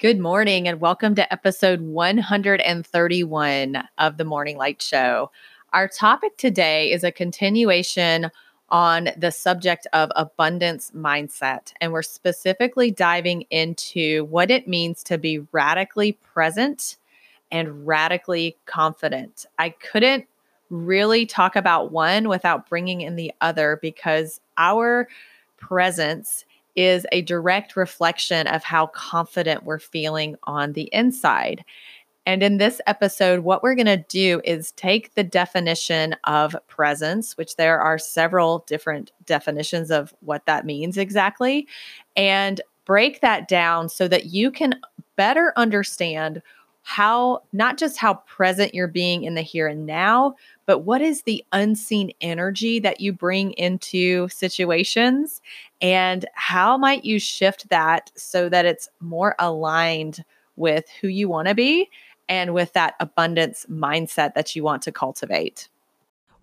Good morning, and welcome to episode 131 of the Morning Light Show. Our topic today is a continuation on the subject of abundance mindset, and we're specifically diving into what it means to be radically present and radically confident. I couldn't really talk about one without bringing in the other because our presence is a direct reflection of how confident we're feeling on the inside. And in this episode, what we're going to do is take the definition of presence, which there are several different definitions of what that means exactly, and break that down so that you can better understand how not just how present you're being in the here and now, but what is the unseen energy that you bring into situations and how might you shift that so that it's more aligned with who you want to be and with that abundance mindset that you want to cultivate.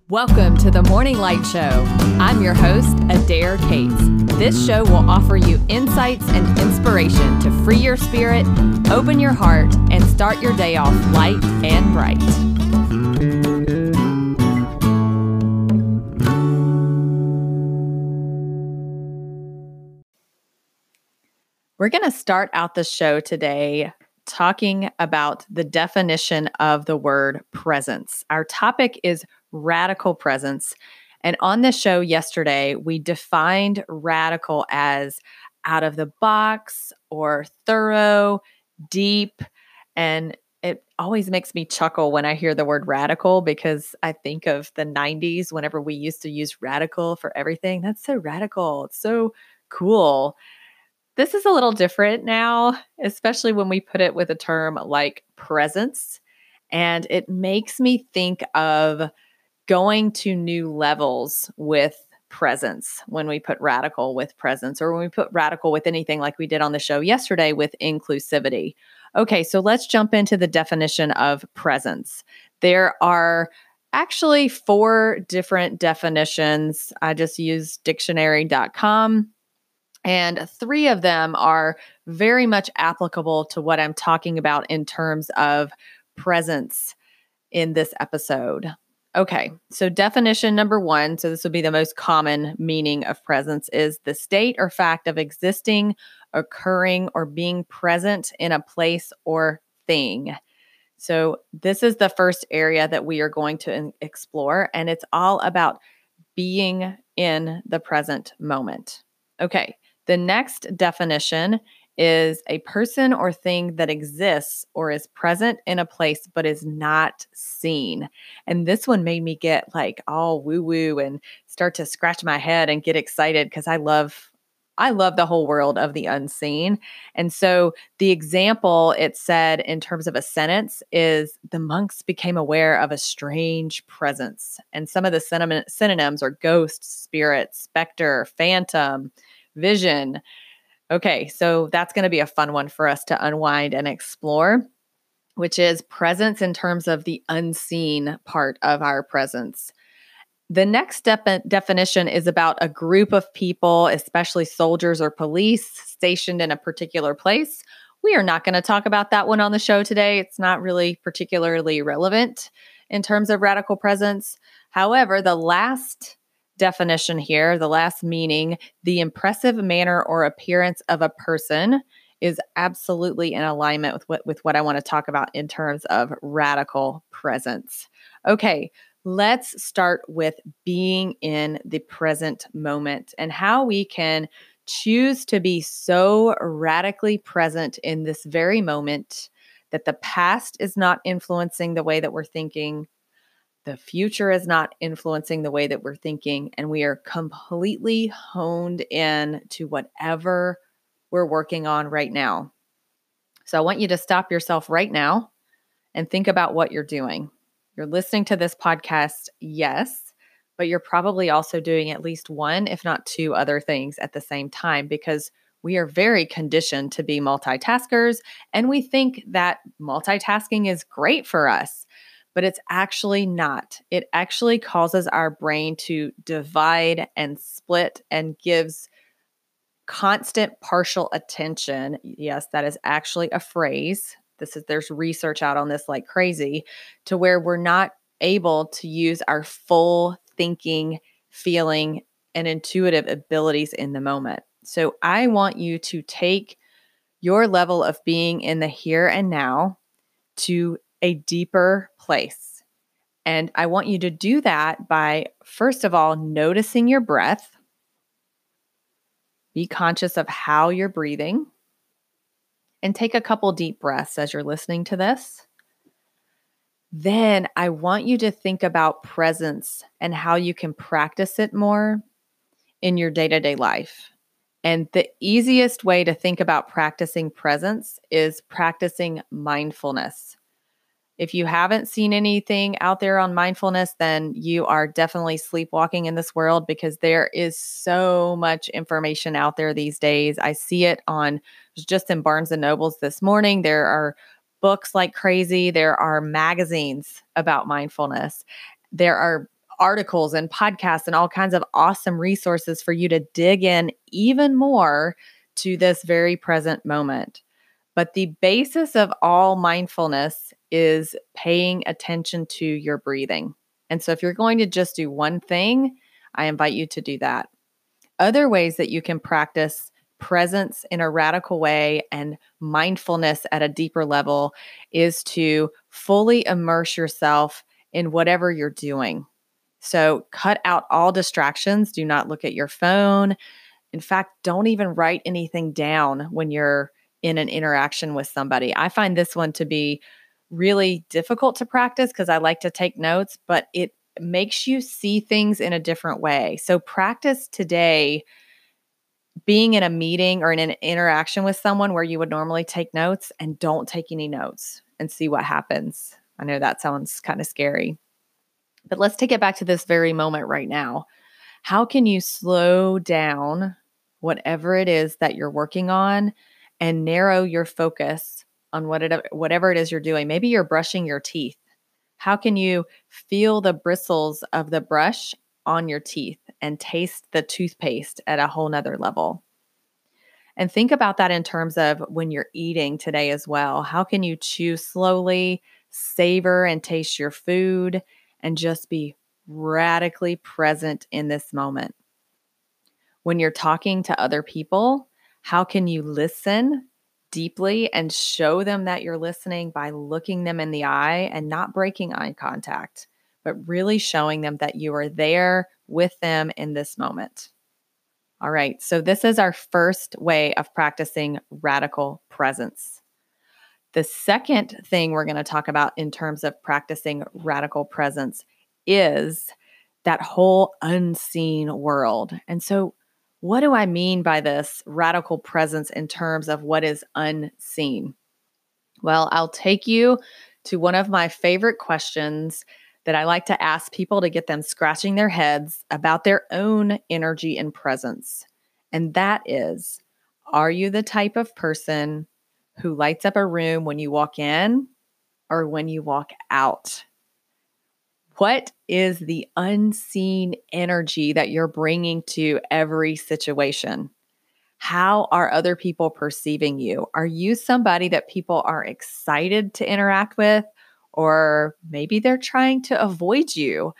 Welcome to the Morning Light Show. I'm your host, Adair Cates. This show will offer you insights and inspiration to free your spirit, open your heart, and start your day off light and bright. We're going to start out the show today talking about the definition of the word presence. Our topic is radical presence. And on this show yesterday, we defined radical as out of the box or thorough, deep. And it always makes me chuckle when I hear the word radical because I think of the 90s whenever we used to use radical for everything. That's so radical. It's so cool. This is a little different now, especially when we put it with a term like presence. And it makes me think of going to new levels with presence when we put radical with presence or when we put radical with anything like we did on the show yesterday with inclusivity. Okay, so let's jump into the definition of presence. There are actually four different definitions. I just used dictionary.com and three of them are very much applicable to what I'm talking about in terms of presence in this episode. Okay, so definition number one, so this would be the most common meaning of presence, is the state or fact of existing, occurring, or being present in a place or thing. So, this is the first area that we are going to explore, and it's all about being in the present moment. Okay, the next definition is a person or thing that exists or is present in a place but is not seen. And this one made me get like all woo woo and start to scratch my head and get excited because I love I love the whole world of the unseen. And so the example it said in terms of a sentence is the monks became aware of a strange presence. And some of the synonyms are ghost, spirit, specter, phantom, vision. Okay, so that's going to be a fun one for us to unwind and explore, which is presence in terms of the unseen part of our presence. The next de- definition is about a group of people, especially soldiers or police, stationed in a particular place. We are not going to talk about that one on the show today. It's not really particularly relevant in terms of radical presence. However, the last definition here, the last meaning, the impressive manner or appearance of a person is absolutely in alignment with what with what I want to talk about in terms of radical presence. Okay, let's start with being in the present moment and how we can choose to be so radically present in this very moment that the past is not influencing the way that we're thinking the future is not influencing the way that we're thinking, and we are completely honed in to whatever we're working on right now. So I want you to stop yourself right now and think about what you're doing. You're listening to this podcast, yes, but you're probably also doing at least one, if not two other things at the same time because we are very conditioned to be multitaskers and we think that multitasking is great for us but it's actually not. It actually causes our brain to divide and split and gives constant partial attention. Yes, that is actually a phrase. This is there's research out on this like crazy to where we're not able to use our full thinking, feeling, and intuitive abilities in the moment. So I want you to take your level of being in the here and now to a deeper place. And I want you to do that by, first of all, noticing your breath. Be conscious of how you're breathing and take a couple deep breaths as you're listening to this. Then I want you to think about presence and how you can practice it more in your day to day life. And the easiest way to think about practicing presence is practicing mindfulness. If you haven't seen anything out there on mindfulness, then you are definitely sleepwalking in this world because there is so much information out there these days. I see it on just in Barnes and Nobles this morning. There are books like crazy, there are magazines about mindfulness. There are articles and podcasts and all kinds of awesome resources for you to dig in even more to this very present moment. But the basis of all mindfulness is paying attention to your breathing. And so if you're going to just do one thing, I invite you to do that. Other ways that you can practice presence in a radical way and mindfulness at a deeper level is to fully immerse yourself in whatever you're doing. So cut out all distractions. Do not look at your phone. In fact, don't even write anything down when you're in an interaction with somebody. I find this one to be really difficult to practice because I like to take notes, but it makes you see things in a different way. So practice today being in a meeting or in an interaction with someone where you would normally take notes and don't take any notes and see what happens. I know that sounds kind of scary. But let's take it back to this very moment right now. How can you slow down whatever it is that you're working on and narrow your focus on what it, whatever it is you're doing? Maybe you're brushing your teeth. How can you feel the bristles of the brush on your teeth and taste the toothpaste at a whole nother level? And think about that in terms of when you're eating today as well. How can you chew slowly, savor and taste your food, and just be radically present in this moment. When you're talking to other people, how can you listen deeply and show them that you're listening by looking them in the eye and not breaking eye contact, but really showing them that you are there with them in this moment? All right, so this is our first way of practicing radical presence. The second thing we're going to talk about in terms of practicing radical presence is that whole unseen world. And so, what do I mean by this radical presence in terms of what is unseen? Well, I'll take you to one of my favorite questions that I like to ask people to get them scratching their heads about their own energy and presence. And that is Are you the type of person who lights up a room when you walk in or when you walk out? What is the unseen energy that you're bringing to every situation? How are other people perceiving you? Are you somebody that people are excited to interact with, or maybe they're trying to avoid you?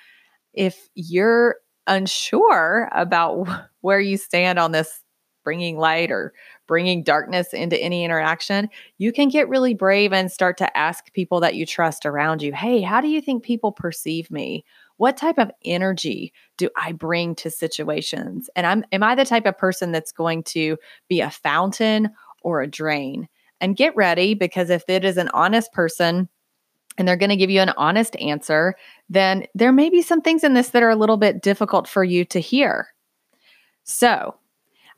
If you're unsure about where you stand on this bringing light or bringing darkness into any interaction, you can get really brave and start to ask people that you trust around you, hey, how do you think people perceive me? What type of energy do I bring to situations? And I'm am I the type of person that's going to be a fountain or a drain? And get ready because if it is an honest person, and they're going to give you an honest answer, then there may be some things in this that are a little bit difficult for you to hear. So,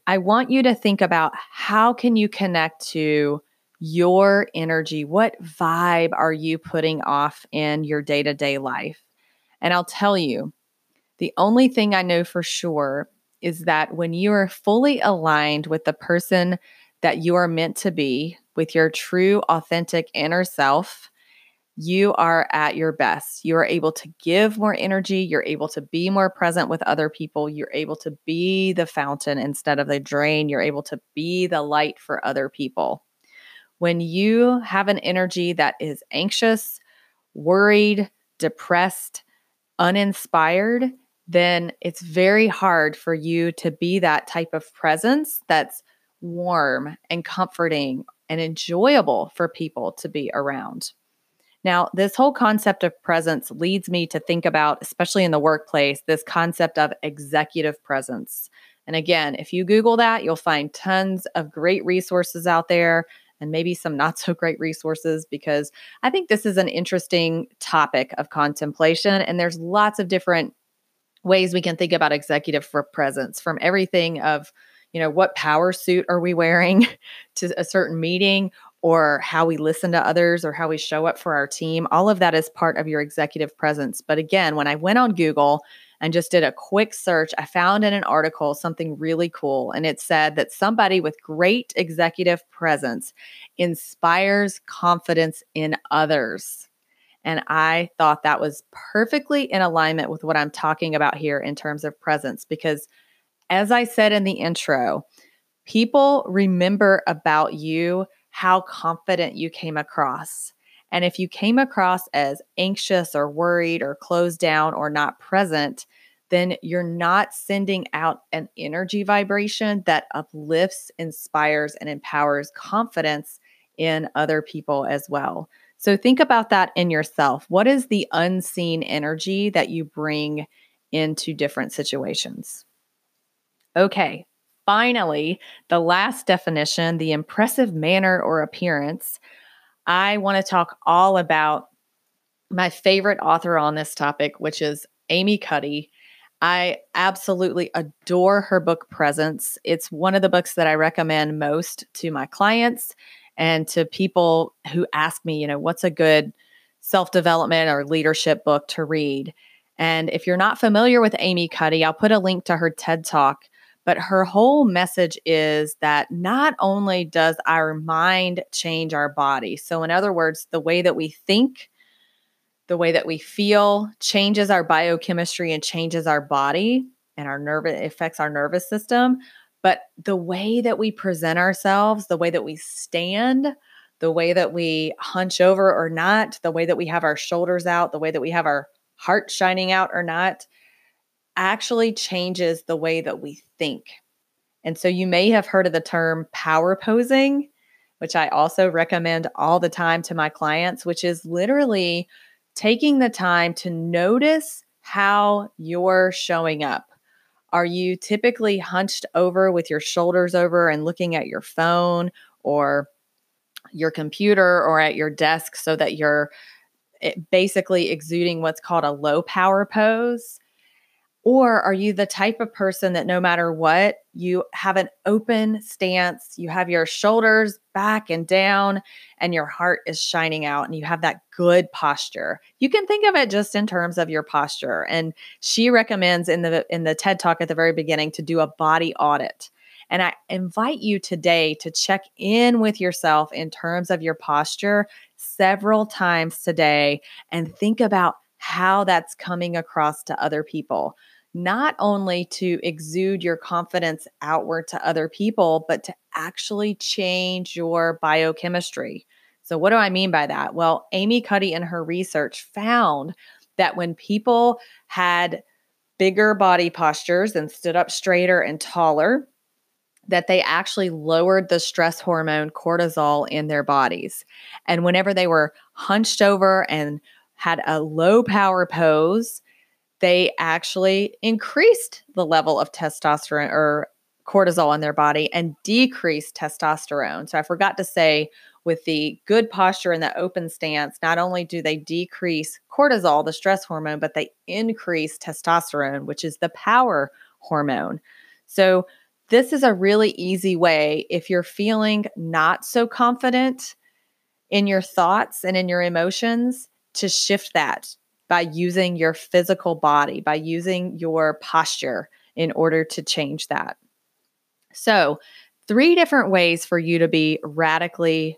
I want you to think about how can you connect to your energy? What vibe are you putting off in your day-to-day life? And I'll tell you, the only thing I know for sure is that when you are fully aligned with the person that you are meant to be, with your true, authentic inner self, you are at your best. You are able to give more energy. You're able to be more present with other people. You're able to be the fountain instead of the drain. You're able to be the light for other people. When you have an energy that is anxious, worried, depressed, uninspired, then it's very hard for you to be that type of presence that's warm and comforting and enjoyable for people to be around. Now, this whole concept of presence leads me to think about, especially in the workplace, this concept of executive presence. And again, if you Google that, you'll find tons of great resources out there and maybe some not so great resources because I think this is an interesting topic of contemplation. And there's lots of different ways we can think about executive presence from everything of, you know, what power suit are we wearing to a certain meeting or how we listen to others or how we show up for our team. All of that is part of your executive presence. But again, when I went on Google and just did a quick search, I found in an article something really cool. And it said that somebody with great executive presence inspires confidence in others. And I thought that was perfectly in alignment with what I'm talking about here in terms of presence, because as I said in the intro, people remember about you how confident you came across. And if you came across as anxious or worried or closed down or not present, then you're not sending out an energy vibration that uplifts, inspires, and empowers confidence in other people as well. So think about that in yourself. What is the unseen energy that you bring into different situations? Okay, finally, the last definition, the impressive manner or appearance, I want to talk all about my favorite author on this topic, which is Amy Cuddy. I absolutely adore her book Presence. It's one of the books that I recommend most to my clients and to people who ask me, you know, what's a good self development or leadership book to read. And if you're not familiar with Amy Cuddy, I'll put a link to her TED Talk but her whole message is that not only does our mind change our body, so in other words, the way that we think, the way that we feel changes our biochemistry and changes our body and our nerve affects our nervous system, but the way that we present ourselves, the way that we stand, the way that we hunch over or not, the way that we have our shoulders out, the way that we have our heart shining out or not, actually changes the way that we think. And so you may have heard of the term power posing, which I also recommend all the time to my clients, which is literally taking the time to notice how you're showing up. Are you typically hunched over with your shoulders over and looking at your phone or your computer or at your desk so that you're eh, basically exuding what's called a low power pose? Or are you the type of person that no matter what, you have an open stance, you have your shoulders back and down, and your heart is shining out, and you have that good posture? You can think of it just in terms of your posture. And she recommends in the in the TED talk at the very beginning to do a body audit. And I invite you today to check in with yourself in terms of your posture several times today and think about how that's coming across to other people. Not only to exude your confidence outward to other people, but to actually change your biochemistry. So, what do I mean by that? Well, Amy Cuddy in her research found that when people had bigger body postures and stood up straighter and taller, that they actually lowered the stress hormone cortisol in their bodies. And whenever they were hunched over and had a low power pose, they actually increased the level of testosterone or cortisol in their body and decreased testosterone. So I forgot to say with the good posture and the open stance, not only do they decrease cortisol, the stress hormone, but they increase testosterone, which is the power hormone. So this is a really easy way if you're feeling not so confident in your thoughts and in your emotions to shift that by using your physical body, by using your posture in order to change that. So, three different ways for you to be radically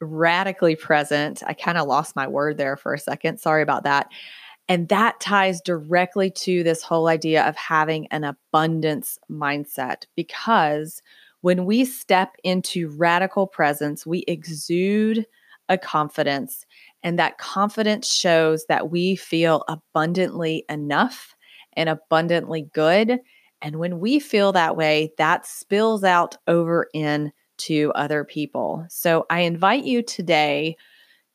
radically present. I kind of lost my word there for a second. Sorry about that. And that ties directly to this whole idea of having an abundance mindset because when we step into radical presence, we exude a confidence. And that confidence shows that we feel abundantly enough and abundantly good. And when we feel that way, that spills out over into other people. So I invite you today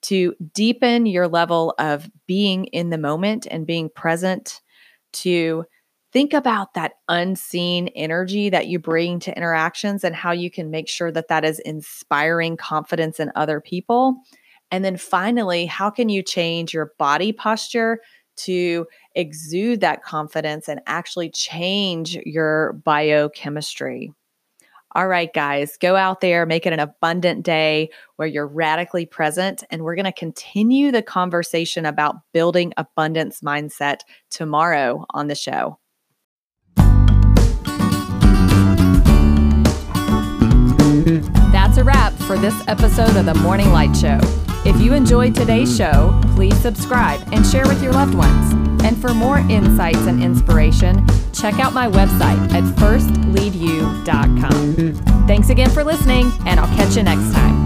to deepen your level of being in the moment and being present, to think about that unseen energy that you bring to interactions and how you can make sure that that is inspiring confidence in other people. And then finally, how can you change your body posture to exude that confidence and actually change your biochemistry? All right, guys, go out there, make it an abundant day where you're radically present. And we're going to continue the conversation about building abundance mindset tomorrow on the show. That's a wrap for this episode of the Morning Light Show. If you enjoyed today's show, please subscribe and share with your loved ones. And for more insights and inspiration, check out my website at firstleadyou.com. Thanks again for listening, and I'll catch you next time.